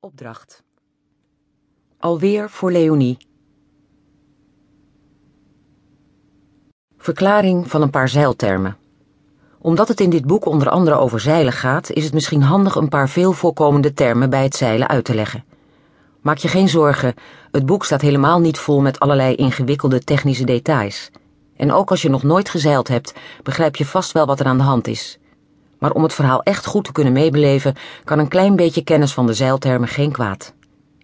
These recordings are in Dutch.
Opdracht. Alweer voor Leonie. Verklaring van een paar zeiltermen. Omdat het in dit boek onder andere over zeilen gaat, is het misschien handig een paar veel voorkomende termen bij het zeilen uit te leggen. Maak je geen zorgen, het boek staat helemaal niet vol met allerlei ingewikkelde technische details. En ook als je nog nooit gezeild hebt, begrijp je vast wel wat er aan de hand is. Maar om het verhaal echt goed te kunnen meebeleven, kan een klein beetje kennis van de zeiltermen geen kwaad.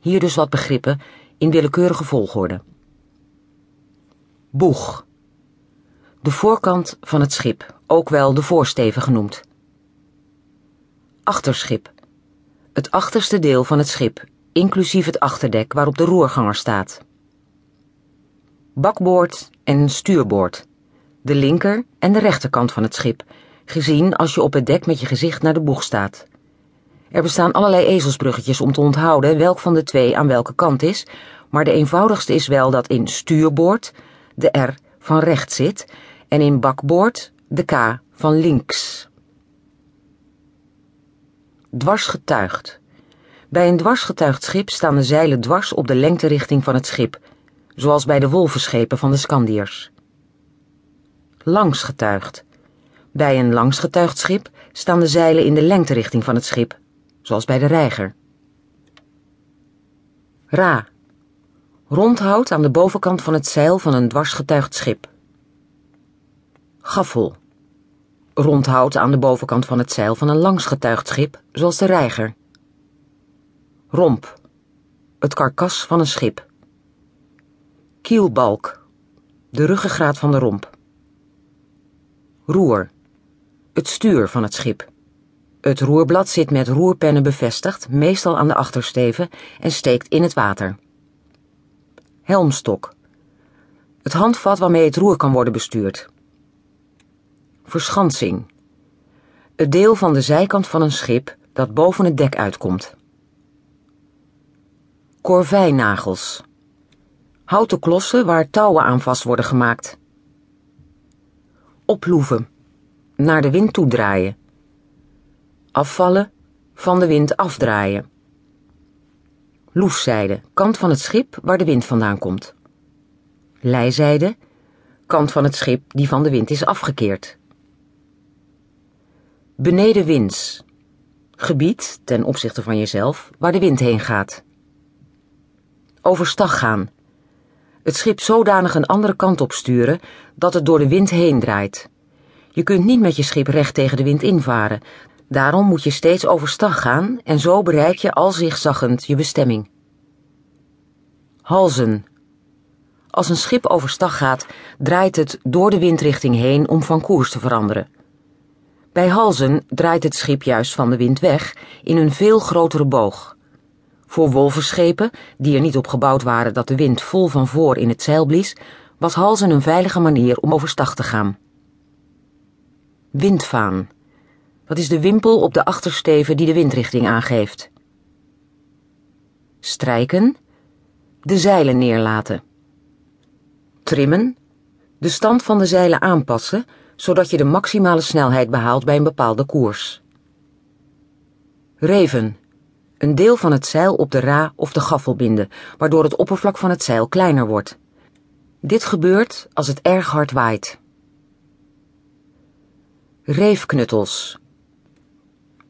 Hier dus wat begrippen in willekeurige volgorde. Boeg. De voorkant van het schip, ook wel de voorsteven genoemd. Achterschip. Het achterste deel van het schip, inclusief het achterdek waarop de roerganger staat. Bakboord en stuurboord. De linker en de rechterkant van het schip, gezien als je op het dek met je gezicht naar de boeg staat. Er bestaan allerlei ezelsbruggetjes om te onthouden welk van de twee aan welke kant is, maar de eenvoudigste is wel dat in stuurboord de R van rechts zit en in bakboord de K van links. Dwarsgetuigd. Bij een dwarsgetuigd schip staan de zeilen dwars op de lengterichting van het schip, zoals bij de wolvenschepen van de Scandiërs. Langsgetuigd. Bij een langsgetuigd schip staan de zeilen in de lengterichting van het schip, zoals bij de reiger. Ra. Rondhout aan de bovenkant van het zeil van een dwarsgetuigd schip. Gaffel. Rondhout aan de bovenkant van het zeil van een langsgetuigd schip, zoals de reiger. Romp. Het karkas van een schip. Kielbalk. De ruggengraat van de romp. Roer het stuur van het schip. Het roerblad zit met roerpennen bevestigd, meestal aan de achtersteven, en steekt in het water. Helmstok. Het handvat waarmee het roer kan worden bestuurd. Verschansing. Het deel van de zijkant van een schip dat boven het dek uitkomt. Korvijnagels. Houten klossen waar touwen aan vast worden gemaakt. Oploeven naar de wind toedraaien. Afvallen, van de wind afdraaien. Loefzijde, kant van het schip waar de wind vandaan komt. Lijzijde, kant van het schip die van de wind is afgekeerd. Benedenwinds, gebied ten opzichte van jezelf waar de wind heen gaat. Overstag gaan, het schip zodanig een andere kant op sturen dat het door de wind heen draait. Je kunt niet met je schip recht tegen de wind invaren. Daarom moet je steeds overstag gaan en zo bereik je al je bestemming. Halzen. Als een schip overstag gaat, draait het door de windrichting heen om van koers te veranderen. Bij halzen draait het schip juist van de wind weg in een veel grotere boog. Voor wolvenschepen, die er niet op gebouwd waren dat de wind vol van voor in het zeil blies, was halzen een veilige manier om overstag te gaan. Windvaan. Dat is de wimpel op de achtersteven die de windrichting aangeeft. Strijken. De zeilen neerlaten. Trimmen. De stand van de zeilen aanpassen, zodat je de maximale snelheid behaalt bij een bepaalde koers. Reven. Een deel van het zeil op de ra of de gaffel binden, waardoor het oppervlak van het zeil kleiner wordt. Dit gebeurt als het erg hard waait. Reefknuttels.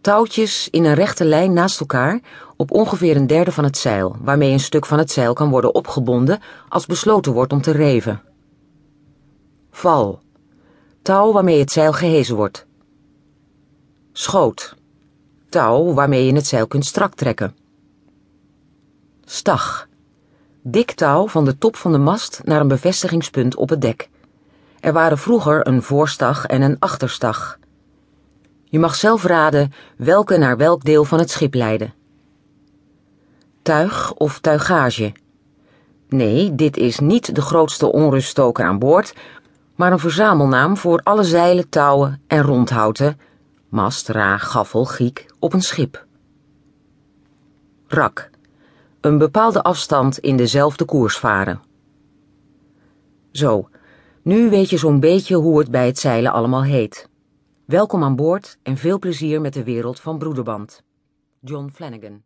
Touwtjes in een rechte lijn naast elkaar op ongeveer een derde van het zeil, waarmee een stuk van het zeil kan worden opgebonden als besloten wordt om te reven. Val. Touw waarmee het zeil gehezen wordt. Schoot. Touw waarmee je het zeil kunt strak trekken. Stag. Dik touw van de top van de mast naar een bevestigingspunt op het dek. Er waren vroeger een voorstag en een achterstag. Je mag zelf raden welke naar welk deel van het schip leiden. Tuig of tuigage. Nee, dit is niet de grootste onruststoker aan boord, maar een verzamelnaam voor alle zeilen, touwen en rondhouten, mast, ra, gaffel, giek, op een schip. Rak. Een bepaalde afstand in dezelfde koers varen. Zo, nu weet je zo'n beetje hoe het bij het zeilen allemaal heet. Welkom aan boord en veel plezier met de wereld van Broederband. John Flanagan